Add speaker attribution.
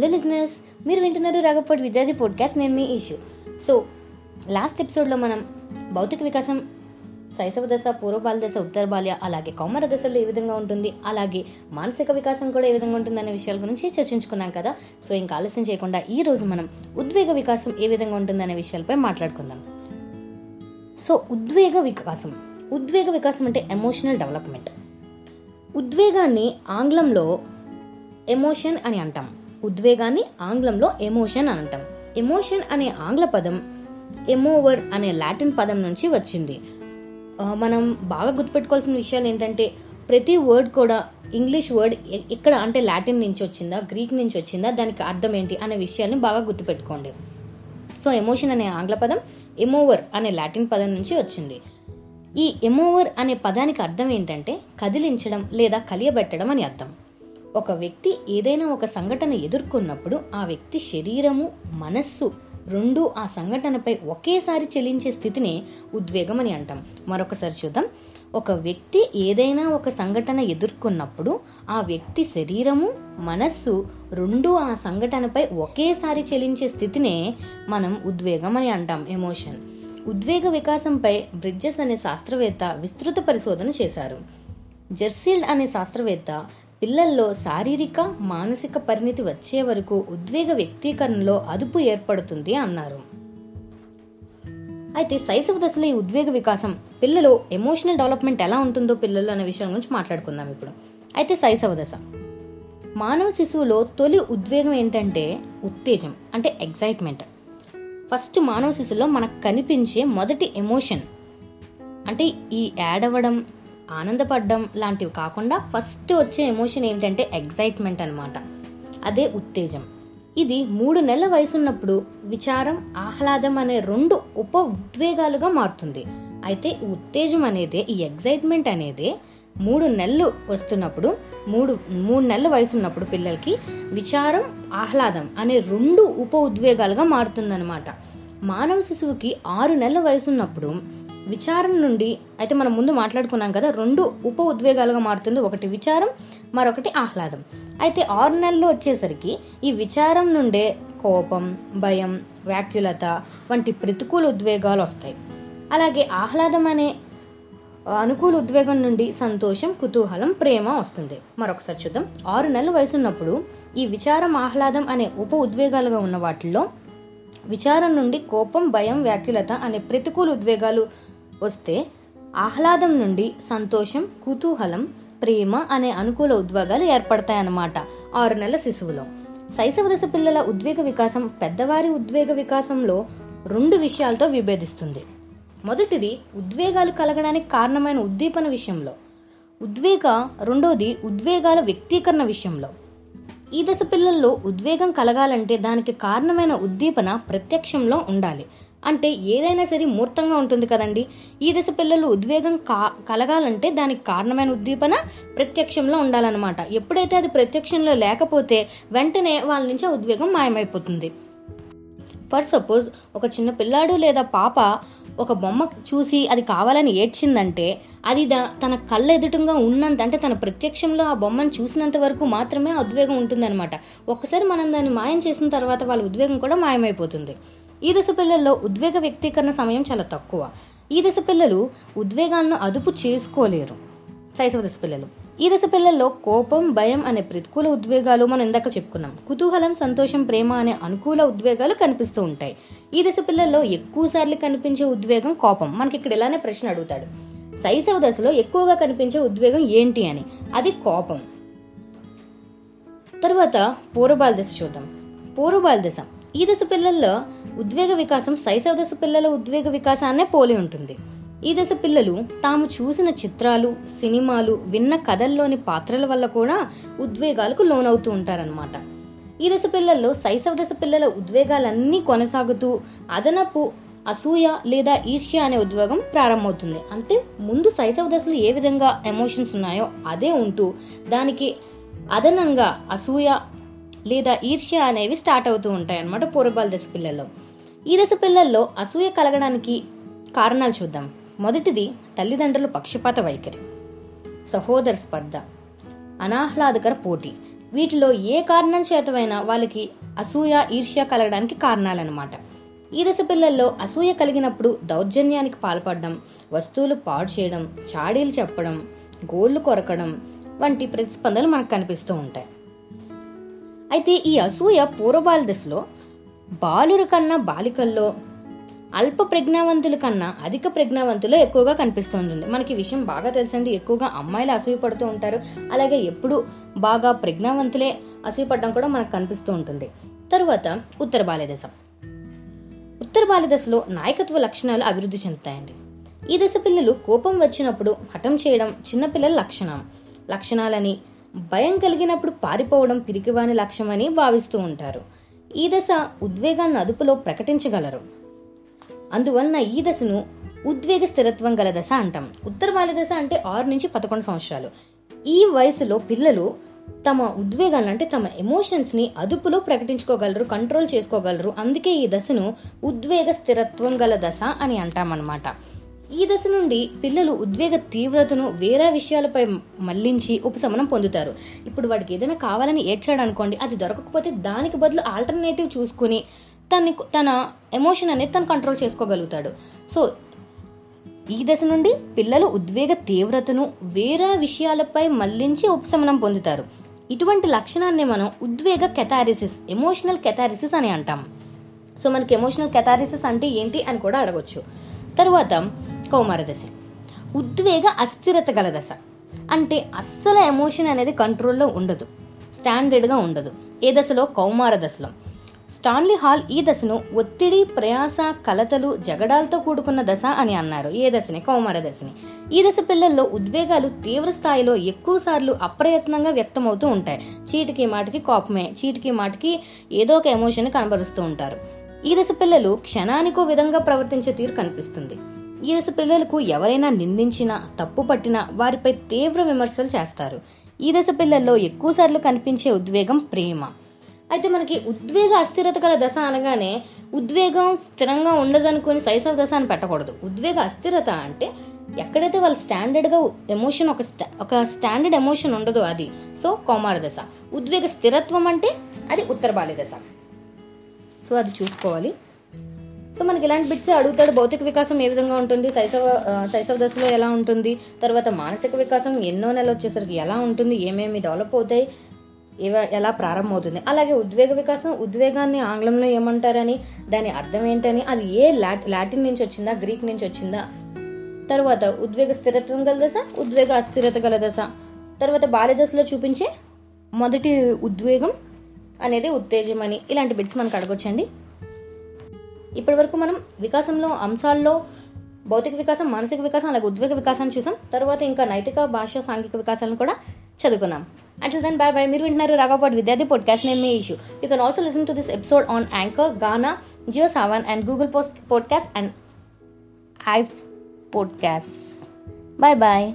Speaker 1: Hello లిజినెస్ మీరు వింటున్నారు రాగపాటి విద్యార్థి పోడ్కాస్ట్ నేను మీ ఇష్యూ సో లాస్ట్ ఎపిసోడ్లో మనం భౌతిక వికాసం శైశవ దశ పూర్వబాల దశ ఉత్తర బాల్య అలాగే కౌమర దశలో ఏ విధంగా ఉంటుంది అలాగే మానసిక వికాసం కూడా ఏ విధంగా ఉంటుంది అనే విషయాల గురించి చర్చించుకున్నాం కదా. సో ఇంకా ఆలస్యం చేయకుండా ఈ రోజు మనం ఉద్వేగ వికాసం ఏ విధంగా ఉంటుంది అనే విషయాలపై మాట్లాడుకుందాం. సో ఉద్వేగ వికాసం. ఉద్వేగ వికాసం అంటే ఎమోషనల్ డెవలప్మెంట్ ఉద్వేగాన్ని ఆంగ్లంలో ఎమోషన్ అని అంటాం. ఉద్వేగాన్ని ఆంగ్లంలో ఎమోషన్ అని అంటాం. ఎమోషన్ అనే ఆంగ్ల పదం ఎమోవర్ అనే లాటిన్ పదం నుంచి వచ్చింది. మనం బాగా గుర్తుపెట్టుకోవాల్సిన విషయాలు ఏంటంటే ప్రతి వర్డ్ కూడా ఇంగ్లీష్ వర్డ్ ఇక్కడ ఎక్కడ అంటే లాటిన్ నుంచి వచ్చిందా గ్రీక్ నుంచి వచ్చిందా దానికి అర్థం ఏంటి అనే విషయాన్ని బాగా గుర్తుపెట్టుకోండి. సో ఎమోషన్ అనే ఆంగ్ల పదం ఎమోవర్ అనే లాటిన్ పదం నుంచి వచ్చింది. ఈ ఎమోవర్ అనే పదానికి అర్థం ఏంటంటే కదిలించడం లేదా కలియబెట్టడం అని అర్థం. ఒక వ్యక్తి ఏదైనా ఒక సంఘటన ఎదుర్కొన్నప్పుడు ఆ వ్యక్తి శరీరము మనస్సు రెండు ఆ సంఘటనపై ఒకేసారి చెలించే స్థితిని ఉద్వేగం అని అంటాం. మరొకసారి చూద్దాం. ఒక వ్యక్తి ఏదైనా ఒక సంఘటన ఎదుర్కొన్నప్పుడు ఆ వ్యక్తి శరీరము మనస్సు రెండు ఆ సంఘటనపై ఒకేసారి చెలించే స్థితినే మనం ఉద్వేగం అని అంటాం. ఎమోషన్. ఉద్వేగ వికాసంపై బ్రిడ్జెస్ అనే శాస్త్రవేత్త విస్తృత పరిశోధన చేశారు. జెర్సిల్డ్ అనే శాస్త్రవేత్త పిల్లల్లో శారీరక మానసిక పరిణితి వచ్చే వరకు ఉద్వేగ వ్యక్తీకరణలో అదుపు ఏర్పడుతుంది అన్నారు. అయితే శైశవ దశలో ఈ ఉద్వేగ వికాసం పిల్లలు ఎమోషనల్ డెవలప్మెంట్ ఎలా ఉంటుందో పిల్లలు అనే విషయం గురించి మాట్లాడుకుందాం ఇప్పుడు. అయితే శైశవ దశ. మానవ శిశువులో తొలి ఉద్వేగం ఏంటంటే ఉత్తేజం అంటే ఎగ్జైట్మెంట్ ఫస్ట్ మానవ శిశువులో మనకు కనిపించే మొదటి ఎమోషన్ అంటే ఈ యాడ్ అవ్వడం ఆనందపడడం లాంటివి కాకుండా ఫస్ట్ వచ్చే ఎమోషన్ ఏంటంటే ఎగ్జైట్మెంట్ అన్నమాట. అదే ఉత్తేజం. ఇది మూడు నెలల వయసున్నప్పుడు విచారం ఆహ్లాదం అనే రెండు ఉప ఉద్వేగాలుగా మారుతుంది. అయితే ఈ ఉత్తేజం అనేది ఈ ఎగ్జైట్మెంట్ అనేది మూడు నెలలు వస్తున్నప్పుడు మూడు మూడు నెలల వయసు ఉన్నప్పుడు పిల్లలకి విచారం ఆహ్లాదం అనే రెండు ఉప ఉద్వేగాలుగా మారుతుందన్నమాట. మానవ శిశువుకి ఆరు నెలల వయసు ఉన్నప్పుడు విచారం నుండి అయితే మనం ముందు మాట్లాడుకున్నాం కదా రెండు ఉప ఉద్వేగాలుగా మారుతుంది. ఒకటి విచారం మరొకటి ఆహ్లాదం. అయితే ఆరు నెలలు వచ్చేసరికి ఈ విచారం నుండే కోపం భయం వ్యాక్యులత వంటి ప్రతికూల ఉద్వేగాలు వస్తాయి. అలాగే ఆహ్లాదం అనే అనుకూల ఉద్వేగం నుండి సంతోషం కుతూహలం ప్రేమ వస్తుంది. మరొకసారి చూద్దాం. ఆరు నెలల వయసు ఉన్నప్పుడు ఈ విచారం ఆహ్లాదం అనే ఉప ఉద్వేగాలుగా ఉన్న వాటిల్లో విచారం నుండి కోపం భయం వ్యాకులత అనే ప్రతికూల ఉద్వేగాలు వస్తే ఆహ్లాదం నుండి సంతోషం కుతూహలం ప్రేమ అనే అనుకూల ఉద్వేగాలు ఏర్పడతాయన్నమాట ఆరు నెలల శిశువులో. శైశవ దశ పిల్లల ఉద్వేగ వికాసం పెద్దవారి ఉద్వేగ వికాసంలో రెండు విషయాలతో విభేదిస్తుంది. మొదటిది ఉద్వేగాలు కలగడానికి కారణమైన ఉద్దీపన విషయంలో. ఉద్వేగ రెండోది ఉద్వేగాల వ్యక్తీకరణ విషయంలో. ఈ దశ పిల్లల్లో ఉద్వేగం కలగాలంటే దానికి కారణమైన ఉద్దీపన ప్రత్యక్షంలో ఉండాలి. అంటే ఏదైనా సరే మూర్తంగా ఉంటుంది కదండి. ఈ దశ పిల్లలు ఉద్వేగం కా కలగాలంటే దానికి కారణమైన ఉద్దీపన ప్రత్యక్షంలో ఉండాలన్నమాట. ఎప్పుడైతే అది ప్రత్యక్షంలో లేకపోతే వెంటనే వాళ్ళ నుంచి ఆ ఉద్వేగం మాయమైపోతుంది. ఫర్ సపోజ్ ఒక చిన్న పిల్లాడు లేదా పాప ఒక బొమ్మ చూసి అది కావాలని ఏడ్చిందంటే అది దా తన కళ్ళ ఎదుటంగా ఉన్నంత అంటే తన ప్రత్యక్షంలో ఆ బొమ్మను చూసినంత వరకు మాత్రమే ఉద్వేగం ఉంటుందన్నమాట. ఒక్కసారి మనం దాన్ని మాయం చేసిన తర్వాత వాళ్ళ ఉద్వేగం కూడా మాయమైపోతుంది. ఈ దశ పిల్లల్లో ఉద్వేగ వ్యక్తీకరణ సమయం చాలా తక్కువ. ఈ దశ పిల్లలు ఉద్వేగాలను అదుపు చేసుకోలేరు. శైశవ దశ పిల్లలు. ఈ దశ పిల్లల్లో కోపం భయం అనే ప్రతికూల ఉద్వేగాలు మనం ఇందాక చెప్పుకున్నాం. కుతూహలం సంతోషం ప్రేమ అనే అనుకూల ఉద్వేగాలు కనిపిస్తూ ఉంటాయి. ఈ దశ పిల్లల్లో ఎక్కువ సార్లు కనిపించే ఉద్వేగం కోపం. మనకి ఇక్కడ ఇలానే ప్రశ్న అడుగుతాడు. శైశవ దశలో ఎక్కువగా కనిపించే ఉద్వేగం ఏంటి అని? అది కోపం. తర్వాత పూర్వబాల దశ చూద్దాం. పూర్వబాల దశ. ఈ దశ పిల్లల్లో ఉద్వేగ వికాసం శైశవ దశ పిల్లల ఉద్వేగ వికాసాన్నే పోలి ఉంటుంది. ఈ దశ పిల్లలు తాము చూసిన చిత్రాలు సినిమాలు విన్న కథల్లోని పాత్రల వల్ల కూడా ఉద్వేగాలకు లోనవుతూ ఉంటారనమాట ఈ దశ పిల్లల్లో శైశవ దశ పిల్లల ఉద్వేగాలన్నీ కొనసాగుతూ అదనపు అసూయ లేదా ఈర్ష్య అనే ఉద్వేగం ప్రారంభమవుతుంది. అంటే ముందు శైశవ దశలో ఏ విధంగా ఎమోషన్స్ ఉన్నాయో అదే ఉంటూ దానికి అదనంగా అసూయ లేదా ఈర్ష్య అనేవి స్టార్ట్ అవుతూ ఉంటాయి అన్నమాట పూర్వబాల దశ పిల్లల్లో. ఈ దశ పిల్లల్లో అసూయ కలగడానికి కారణాలు చూద్దాం. మొదటిది తల్లిదండ్రుల పక్షపాత వైఖరి. సహోదర స్పర్ధ. అనాహ్లాదకర పోటీ. వీటిలో ఏ కారణం చేతవైనా వాళ్ళకి అసూయ ఈర్ష్య కలగడానికి కారణాలన్నమాట. ఈ దశ పిల్లల్లో అసూయ కలిగినప్పుడు దౌర్జన్యానికి పాల్పడడం వస్తువులు పాడు చేయడం చాడీలు చెప్పడం గోళ్ళు కొరకడం వంటి ప్రతిస్పందనలు మనకు కనిపిస్తూ ఉంటాయి. అయితే ఈ అసూయ పూర్వబాల దశలో బాలుర కన్నా బాలికల్లో అల్ప ప్రజ్ఞావంతుల కన్నా అధిక ప్రజ్ఞావంతులు ఎక్కువగా కనిపిస్తుంది మనకి విషయం బాగా తెలుసండి. ఎక్కువగా అమ్మాయిలు అసూయ పడుతూ ఉంటారు. అలాగే ఎప్పుడు బాగా ప్రజ్ఞావంతులే అసూయ పడడం కూడా మనకు కనిపిస్తూ ఉంటుంది. తరువాత ఉత్తర బాల్యదశ ఉత్తర బాల్యదశలో నాయకత్వ లక్షణాలు అభివృద్ధి చెందుతాయండి. ఈ దశ పిల్లలు కోపం వచ్చినప్పుడు హఠం చేయడం చిన్నపిల్లల లక్షణం. లక్షణాలని భయం కలిగినప్పుడు పారిపోవడం పిరికివాని లక్ష్యమని భావిస్తూ ఉంటారు. ఈ దశ ఉద్వేగాన్ని అదుపులో ప్రకటించగలరు. అందువలన ఈ దశను ఉద్వేగ స్థిరత్వం గల దశ అంటాం. ఉత్తర బాల్య దశ అంటే ఆరు నుంచి పదకొండు సంవత్సరాలు. ఈ వయసులో పిల్లలు తమ ఉద్వేగాలను అంటే తమ ఎమోషన్స్ని అదుపులో ప్రకటించుకోగలరు కంట్రోల్ చేసుకోగలరు. అందుకే ఈ దశను ఉద్వేగ స్థిరత్వం గల దశ అని అంటామన్నమాట. ఈ దశ నుండి పిల్లలు ఉద్వేగ తీవ్రతను వేరే విషయాలపై మళ్ళించి ఉపశమనం పొందుతారు. ఇప్పుడు వాడికి ఏదైనా కావాలని ఏడ్చాడు అనుకోండి అది దొరకకపోతే దానికి బదులు ఆల్టర్నేటివ్ చూసుకుని తన తన ఎమోషన్ అనేది తను కంట్రోల్ చేసుకోగలుగుతాడు. సో ఈ దశ నుండి పిల్లలు ఉద్వేగ తీవ్రతను వేరే విషయాలపై మళ్ళించి ఉపశమనం పొందుతారు. ఇటువంటి లక్షణాన్ని మనం ఉద్వేగ కెథారిసిస్ ఎమోషనల్ కెథారిసిస్ అని అంటాం. సో మనకి ఎమోషనల్ కెథారిసిస్ అంటే ఏంటి అని కూడా అడగొచ్చు. తరువాత కౌమార దశ ఉద్వేగ అస్థిరత గల దశ. అంటే అస్సలు ఎమోషన్ అనేది కంట్రోల్లో ఉండదు. స్టాండర్డ్గా ఉండదు. ఏ దశలో? కౌమార దశలో. స్టాన్లీ హాల్ ఈ దశను ఒత్తిడి ప్రయాస కలతలు జగడాలతో కూడుకున్న దశ అని అన్నారు. ఏ దశని? కౌమార దశని. ఈ దశ పిల్లల్లో ఉద్వేగాలు తీవ్ర స్థాయిలో ఎక్కువ సార్లు అప్రయత్నంగా వ్యక్తమవుతూ ఉంటాయి. చీటికి మాటికి కోపమే. చీటికి మాటికి ఏదో ఒక ఎమోషన్ కనబరుస్తూ ఉంటారు. ఈ దశ పిల్లలు క్షణానికో విధంగా ప్రవర్తించే తీరు కనిపిస్తుంది. ఈ దశ పిల్లలకు ఎవరైనా నిందించినా తప్పు పట్టినా వారిపై తీవ్ర విమర్శలు చేస్తారు. ఈ దశ పిల్లల్లో ఎక్కువసార్లు కనిపించే ఉద్వేగం ప్రేమ. అయితే మనకి ఉద్వేగ అస్థిరత గల దశ అనగానే ఉద్వేగం స్థిరంగా ఉండదనుకుని శైశవ దశ అని పెట్టకూడదు. ఉద్వేగ అస్థిరత అంటే ఎక్కడైతే వాళ్ళు స్టాండర్డ్గా ఎమోషన్ ఒక స్టా ఒక స్టాండర్డ్ ఎమోషన్ ఉండదో అది. సో కౌమార దశ. ఉద్వేగ స్థిరత్వం అంటే అది ఉత్తర బాల్య దశ. సో అది చూసుకోవాలి. సో మనకి ఇలాంటి బిట్స్ అడుగుతాడు. భౌతిక వికాసం ఏ విధంగా ఉంటుంది? శైశవ శైశవ దశలో ఎలా ఉంటుంది? తర్వాత మానసిక వికాసం ఎన్నో నెలలు వచ్చేసరికి ఎలా ఉంటుంది? ఏమేమి డెవలప్ అవుతాయి? ఎలా ప్రారంభమవుతుంది అలాగే ఉద్వేగ వికాసం ఉద్వేగాన్ని ఆంగ్లంలో ఏమంటారని దాని అర్థం ఏంటని అది ఏ లాటిన్ నుంచి వచ్చిందా గ్రీక్ నుంచి వచ్చిందా? తర్వాత ఉద్వేగ స్థిరత్వం గల దశ ఉద్వేగ అస్థిరత గల దశ. తర్వాత బాల్య దశలో చూపించే మొదటి ఉద్వేగం అనేది ఉత్తేజం అని ఇలాంటి బిట్స్ మనకు అడగొచ్చండి. ఇప్పటి వరకు మనం వికాసంలో అంశాల్లో భౌతిక వికాసం మానసిక వికాసం అలాగే ఉద్వేగ వికాసాన్ని చూసాం. తర్వాత ఇంకా నైతిక భాష సాంఘిక వికాసాలను కూడా చదువుకున్నాం. అంటల్ దెన్ బాయ్ బాయ్ మీరు వింటున్నారు Raghavapati Vidyarthi podcast name me issue. You can also listen to this episode on Anchor Gaana Jio Saavn and Google post podcast and I podcast bye bye